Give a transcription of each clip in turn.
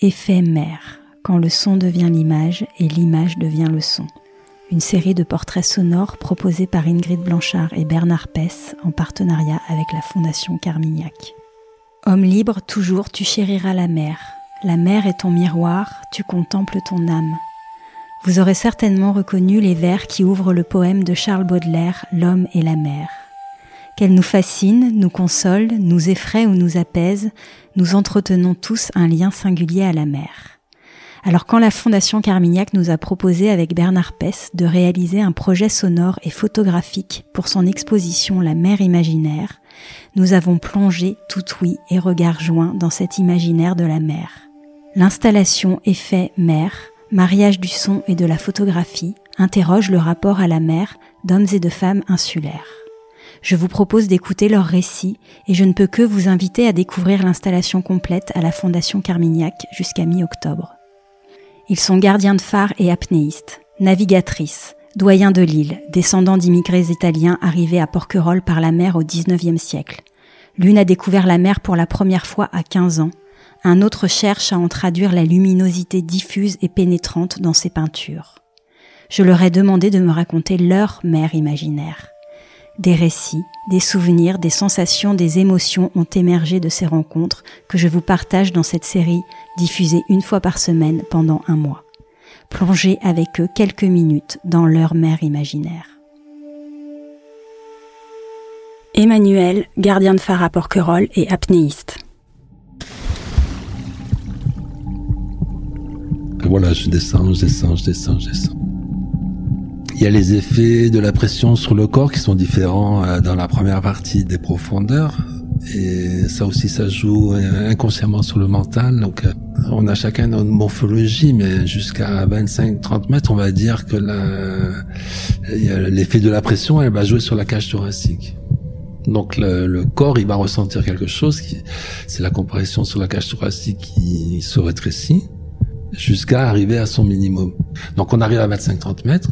Effet mer, quand le son devient l'image et l'image devient le son. Une série de portraits sonores proposés par Ingrid Blanchard et Bernard Pess en partenariat avec la Fondation Carmignac. Homme libre, toujours tu chériras la mer. La mer est ton miroir, tu contemples ton âme. Vous aurez certainement reconnu les vers qui ouvrent le poème de Charles Baudelaire, L'homme et la mer. Qu'elle nous fascine, nous console, nous effraie ou nous apaise, nous entretenons tous un lien singulier à la mer. Alors quand la Fondation Carmignac nous a proposé avec Bernard Pess de réaliser un projet sonore et photographique pour son exposition La mer imaginaire, nous avons plongé tout oui et regard joints dans cet imaginaire de la mer. L'installation Effet mer, mariage du son et de la photographie, interroge le rapport à la mer d'hommes et de femmes insulaires. Je vous propose d'écouter leurs récits et je ne peux que vous inviter à découvrir l'installation complète à la Fondation Carmignac jusqu'à mi-octobre. Ils sont gardiens de phare et apnéistes, navigatrices, doyens de l'île, descendants d'immigrés italiens arrivés à Porquerolles par la mer au XIXe siècle. L'une a découvert la mer pour la première fois à 15 ans, un autre cherche à en traduire la luminosité diffuse et pénétrante dans ses peintures. Je leur ai demandé de me raconter leur mer imaginaire. Des récits, des souvenirs, des sensations, des émotions ont émergé de ces rencontres que je vous partage dans cette série diffusée une fois par semaine pendant un mois. Plongez avec eux quelques minutes dans leur mer imaginaire. Emmanuel, gardien de phare à Porquerolles et apnéiste. Voilà, je descends, je descends, je descends, je descends. Il y a les effets de la pression sur le corps qui sont différents euh, dans la première partie des profondeurs. Et ça aussi, ça joue euh, inconsciemment sur le mental. Donc, euh, on a chacun notre morphologie, mais jusqu'à 25-30 mètres, on va dire que l'effet de la pression, elle va jouer sur la cage thoracique. Donc le, le, corps, il va ressentir quelque chose, c'est la compression sur la cage thoracique qui se rétrécit jusqu'à arriver à son minimum. Donc on arrive à 25-30 mètres.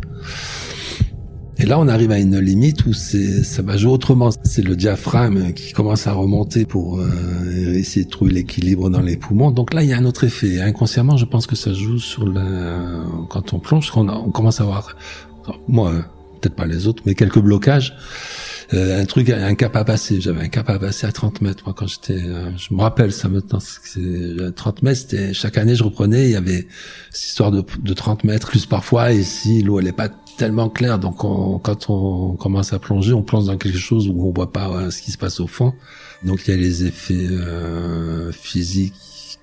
Et là, on arrive à une limite où c'est, ça va jouer autrement. C'est le diaphragme qui commence à remonter pour euh, essayer de trouver l'équilibre dans les poumons. Donc là, il y a un autre effet. Inconsciemment, je pense que ça joue sur la, quand on plonge, on, commence à avoir, moi, peut-être pas les autres, mais quelques blocages un truc, un cap à passer. J'avais un cap à passer à 30 mètres. Moi, quand j'étais, euh, je me rappelle ça maintenant. C'est 30 mètres. C'était chaque année, je reprenais. Il y avait cette histoire de, de 30 mètres plus parfois. Et si l'eau elle est pas tellement claire, donc quand on commence à plonger, on plonge dans quelque chose où on voit pas ce qui se passe au fond. Donc il y a les effets euh, physiques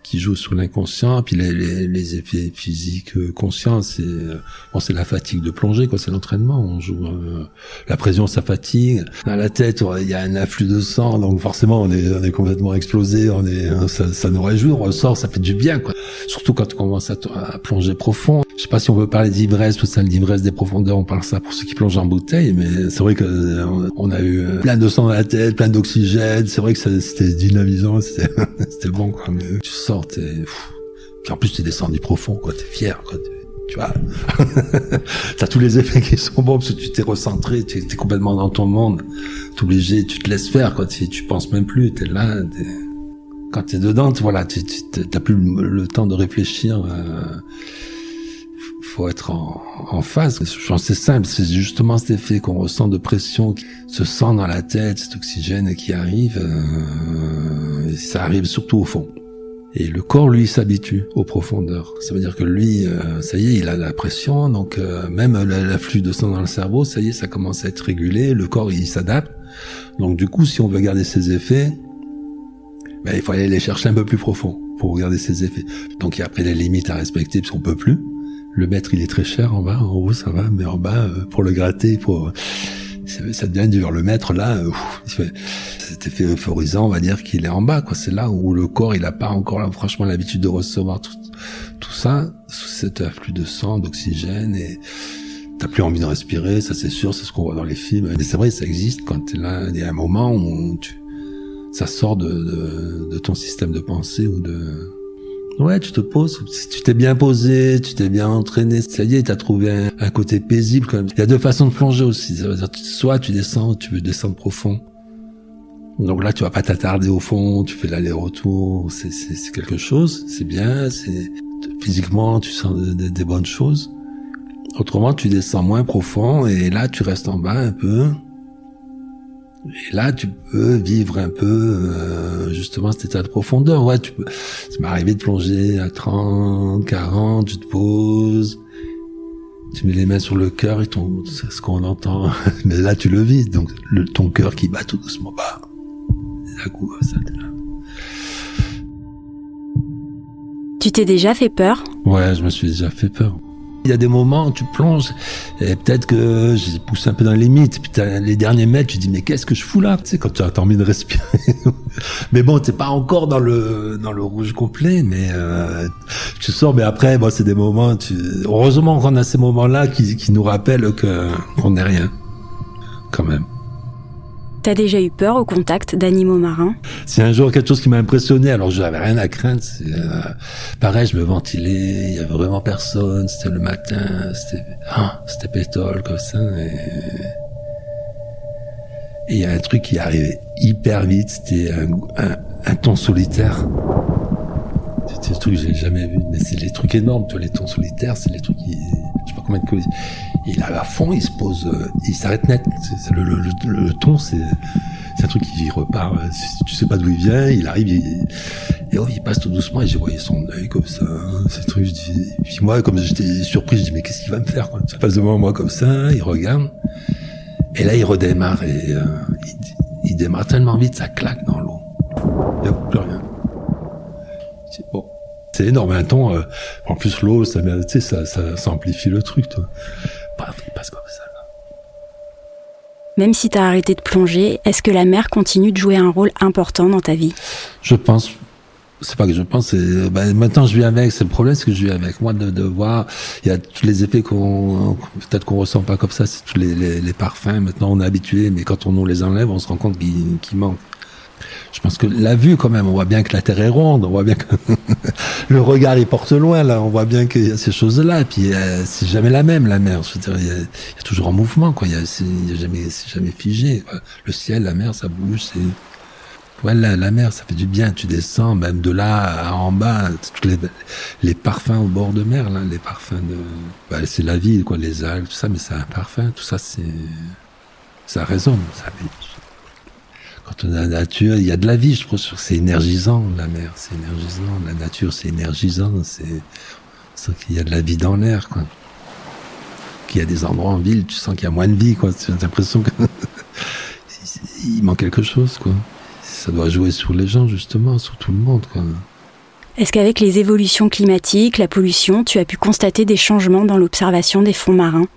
qui joue sur l'inconscient, puis les, les, les, effets physiques euh, conscients, c'est euh, bon, c'est la fatigue de plonger, quoi, c'est l'entraînement. On joue euh, la pression, ça fatigue. Dans la tête, il y a un afflux de sang, donc forcément, on est, on est complètement explosé. On est, hein, ça, ça nous réjouit, on ressort, ça fait du bien, quoi. Surtout quand on commence à, à plonger profond. Je sais pas si on veut parler d'ivresse, tout ça, l'ivresse des profondeurs, on parle ça pour ceux qui plongent en bouteille, mais c'est vrai que on a eu plein de sang dans la tête, plein d'oxygène. C'est vrai que c'était dynamisant, c'était bon, quoi. Mais sors t'es, puis en plus tu descendu profond, quoi, t'es fier, quoi, tu vois. T'as tous les effets qui sont bons parce que tu t'es recentré, tu es complètement dans ton monde, tout léger, tu te laisses faire, quoi, tu, tu penses même plus, t'es là, es... quand t'es dedans, voilà, tu t'as plus le, temps de réfléchir. Euh, faut être en, en phase. Je pense c'est simple, c'est justement cet effet qu'on ressent de pression, ce sang dans la tête, cet oxygène qui arrive, euh, ça arrive surtout au fond. Et le corps, lui, s'habitue aux profondeurs. Ça veut dire que lui, euh, ça y est, il a la pression, donc euh, même l'afflux de sang dans le cerveau, ça y est, ça commence à être régulé, le corps, il s'adapte. Donc du coup, si on veut garder ses effets, ben, il faut aller les chercher un peu plus profond pour garder ses effets. Donc il y a après les limites à respecter, parce qu'on peut plus. Le maître, il est très cher en bas, en haut, ça va, mais en bas, euh, pour le gratter, pour ça devient dur. Le maître là, cet effet euphorisant, on va dire qu'il est en bas. quoi. C'est là où le corps, il a pas encore franchement l'habitude de recevoir tout, tout ça, sous cet afflux de sang, d'oxygène et t'as plus envie de respirer. Ça c'est sûr, c'est ce qu'on voit dans les films. Mais c'est vrai, ça existe quand t'es là. Il y a un moment où tu, ça sort de, de, de ton système de pensée ou de Ouais, tu te poses. Tu t'es bien posé, tu t'es bien entraîné, ça y est, t'as trouvé un, côté paisible quand même. Il y a deux façons de plonger aussi. Soit tu descends, tu veux descendre profond. Donc là, tu vas pas t'attarder au fond, tu fais l'aller-retour, c'est, quelque chose, c'est bien, c'est physiquement, tu sens des bonnes choses. Autrement, tu descends moins profond et là, tu restes en bas un peu. Et là, tu peux vivre un peu euh, justement cet état de profondeur. Ouais, tu peux. Ça m'est arrivé de plonger à 30, 40, tu te poses, tu mets les mains sur le cœur et ton, c'est ce qu'on entend. Mais là, tu le vis, donc le, ton cœur qui bat tout doucement. Bah, coup, ça. Tu t'es déjà fait peur? Ouais, je me suis déjà fait peur. Il y a des moments où tu plonges et peut-être que j'ai poussé un peu dans les limites. Les derniers mètres, tu dis mais qu'est-ce que je fous là? Tu sais quand tu as envie de respirer. mais bon, t'es pas encore dans le dans le rouge complet, mais euh, tu sors. Mais après, bon, c'est des moments. Tu... Heureusement qu'on a ces moments-là qui qui nous rappellent que qu'on n'est rien, quand même. T'as déjà eu peur au contact d'animaux marins? C'est un jour quelque chose qui m'a impressionné. Alors je n'avais rien à craindre. Euh, pareil, je me ventilais. Il y avait vraiment personne. C'était le matin. C'était, ah, pétole comme ça. Et il y a un truc qui arrivait hyper vite. C'était un, un, un ton solitaire. C'était un truc que j'ai jamais vu. Mais c'est les trucs énormes. Toi, les tons solitaires, c'est les trucs qui, pas combien de il à fond, il se pose, euh, il s'arrête net. Le, le, le, ton, c'est, un truc qui repart. Euh, tu sais pas d'où il vient, il arrive, il, et oh, il passe tout doucement et j'ai voyé son œil comme ça. C'est truc, je dis, puis moi, comme j'étais surpris, je dis mais qu'est-ce qu'il va me faire quoi? Il passe devant moi comme ça, il regarde, et là il redémarre et euh, il, il, démarre tellement vite, ça claque dans l'eau. Il n'y a plus rien. C'est bon. C'est énorme, un ton. en plus l'eau, ça, ça, ça, ça amplifie le truc. Toi passe comme ça. Même si tu as arrêté de plonger, est-ce que la mer continue de jouer un rôle important dans ta vie? Je pense. C'est pas que je pense. Ben, maintenant je vis avec. C'est le problème, c'est que je vis avec. Moi, de, de voir, il y a tous les effets qu'on peut-être qu'on ressent pas comme ça. C'est tous les, les, les, parfums. Maintenant, on est habitué, mais quand on nous les enlève, on se rend compte qu'ils qu manquent je pense que la vue quand même, on voit bien que la Terre est ronde, on voit bien que le regard il porte loin là, on voit bien qu'il y a ces choses-là. Et puis euh, c'est jamais la même la mer. Je veux dire, il, y a, il y a toujours en mouvement quoi. Il y a, c'est, jamais, c'est jamais figé. Le ciel, la mer, ça bouge. C'est ouais, la, mer, ça fait du bien. Tu descends même de là en bas, tous les, les parfums au bord de mer là, les parfums de, bah, c'est la vie quoi, les algues, tout ça, mais c'est un parfum. Tout ça, c'est ça résonne. Ça quand on a la nature, il y a de la vie, je trouve. C'est énergisant, la mer, c'est énergisant. La nature, c'est énergisant. C'est, qu'il y a de la vie dans l'air, quoi. Qu'il y a des endroits en ville, tu sens qu'il y a moins de vie, quoi. Tu as l'impression que il manque quelque chose, quoi. Ça doit jouer sur les gens, justement, sur tout le monde, quoi. Est-ce qu'avec les évolutions climatiques, la pollution, tu as pu constater des changements dans l'observation des fonds marins?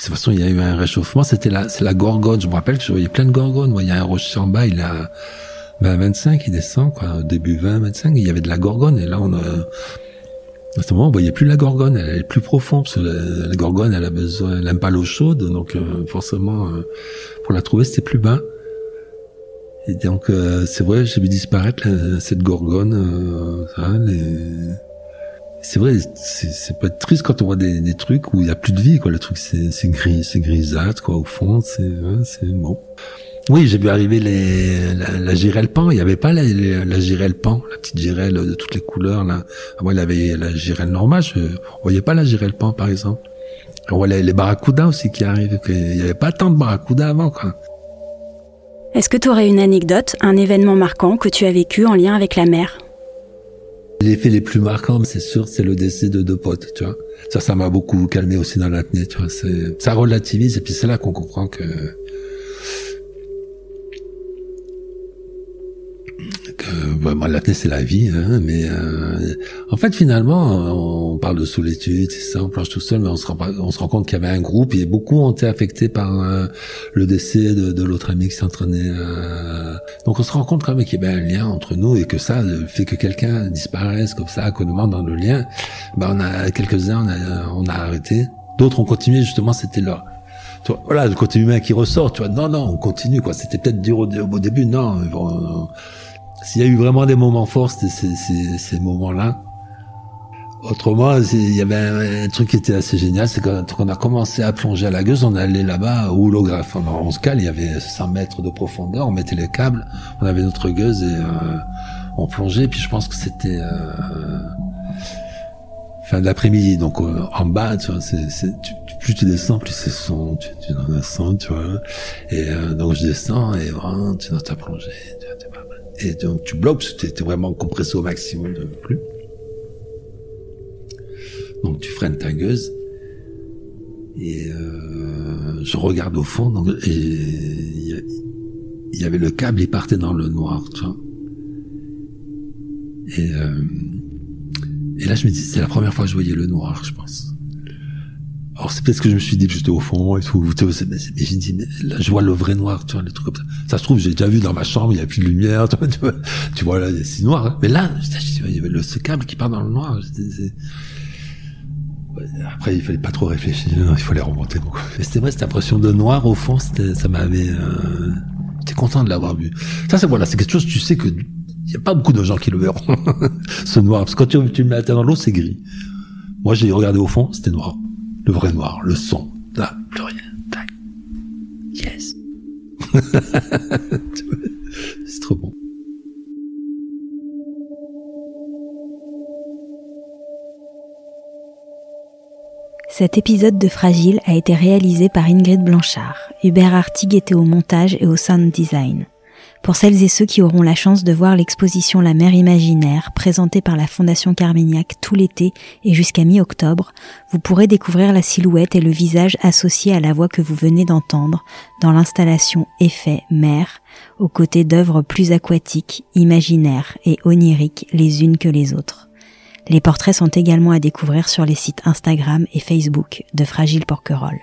De toute façon, il y a eu un réchauffement. C'était la, c'est la gorgone. Je me rappelle que je voyais plein de gorgones. il y a un rocher en bas, il a 20, 25, il descend, quoi. Début 20, 25, il y avait de la gorgone. Et là, on a, à ce moment, on voyait plus la gorgone. Elle est plus profonde, parce que la, gorgone, elle a besoin, elle aime pas l'eau chaude. Donc, euh, forcément, euh, pour la trouver, c'était plus bas. Et donc, euh, c'est vrai, j'ai vu disparaître cette gorgone, les, c'est vrai, c'est pas triste quand on voit des, des, trucs où il y a plus de vie, quoi. Le truc, c'est gris, c'est grisâtre, quoi. Au fond, c'est c'est bon. Oui, j'ai vu arriver les, la, la girelle pan. Il n'y avait pas la, la, girelle pan, la petite girelle de toutes les couleurs là. Avant, il y avait la girelle normale. Je, on voyait pas la girelle pan, par exemple. On voit les, les barracudas aussi qui arrivent. Il n'y avait pas tant de barracudas avant, quoi. Est-ce que tu aurais une anecdote, un événement marquant que tu as vécu en lien avec la mer? Les faits les plus marquants, c'est sûr, c'est le décès de deux potes, tu vois. Ça, ça m'a beaucoup calmé aussi dans l'apnée, tu vois. Ça relativise et puis c'est là qu'on comprend que bah, moi, l'apnée c'est la vie, hein, mais euh, en fait finalement on parle de solitude, c'est ça, on plonge tout seul, mais on se rend, on se rend compte qu'il y avait un groupe et beaucoup ont été affectés par euh, le décès de, de l'autre ami qui s'entraînait. Euh... Donc on se rend compte quand même qu'il y avait un lien entre nous et que ça, le fait que quelqu'un disparaisse comme ça, qu'on demande dans le lien, bah on a quelques-uns on a, on a arrêté, d'autres ont continué justement, c'était leur voilà, le côté humain qui ressort, tu vois. Non, non, on continue, quoi. C'était peut-être dur au, au, début, non. S'il y a eu vraiment des moments forts, c'était ces, ces, ces moments-là. Autrement, il y avait un, truc qui était assez génial, c'est quand on a commencé à plonger à la gueuse, on allait là-bas au holographe. Alors on se cale, il y avait 100 mètres de profondeur, on mettait les câbles, on avait notre gueuse et euh, on plongeait. Puis je pense que c'était euh, fin d'après-midi, donc euh, en bas, tu vois, c'est, plus tu descends, plus c'est son, tu, tu descends, tu vois. Et donc je descends et vraiment, tu dois plonger. Et donc tu bloques, tu es vraiment compressé au maximum de plus. Donc tu freines ta gueuse. Et euh, je regarde au fond, donc, il y, avait le câble, il partait dans le noir, tu vois. Et, euh, et là, je me dis, c'est la première fois que je voyais le noir, je pense. Alors c'est peut-être que je me suis dit, j'étais au fond et tout. Mais, j'ai dit, mais là, je vois le vrai noir, tu vois, les trucs comme ça. Ça se trouve, j'ai déjà vu dans ma chambre, il n'y a plus de lumière, tu vois, tu vois, tu vois là, c'est noir. Hein. Mais là, il y avait le, ce câble qui part dans le noir. Après, il fallait pas trop réfléchir, il fallait remonter. Donc, c'était vrai, cette impression de noir au fond, ça m'avait. Euh... J'étais content de l'avoir vu. Ça, c'est voilà, c'est quelque chose. Tu sais que il y a pas beaucoup de gens qui le verront, ce noir, parce que quand tu, tu le mets dans l'eau, c'est gris. Moi, j'ai regardé au fond, c'était noir, le vrai noir, le son. Là, plus rien. Tac. Yes. c'est trop bon. Cet épisode de Fragile a été réalisé par Ingrid Blanchard. Hubert Artig était au montage et au sound design. Pour celles et ceux qui auront la chance de voir l'exposition La mer imaginaire présentée par la Fondation Carmignac tout l'été et jusqu'à mi-octobre, vous pourrez découvrir la silhouette et le visage associés à la voix que vous venez d'entendre dans l'installation Effet Mer, aux côtés d'œuvres plus aquatiques, imaginaires et oniriques les unes que les autres. Les portraits sont également à découvrir sur les sites Instagram et Facebook de Fragile Porquerolles.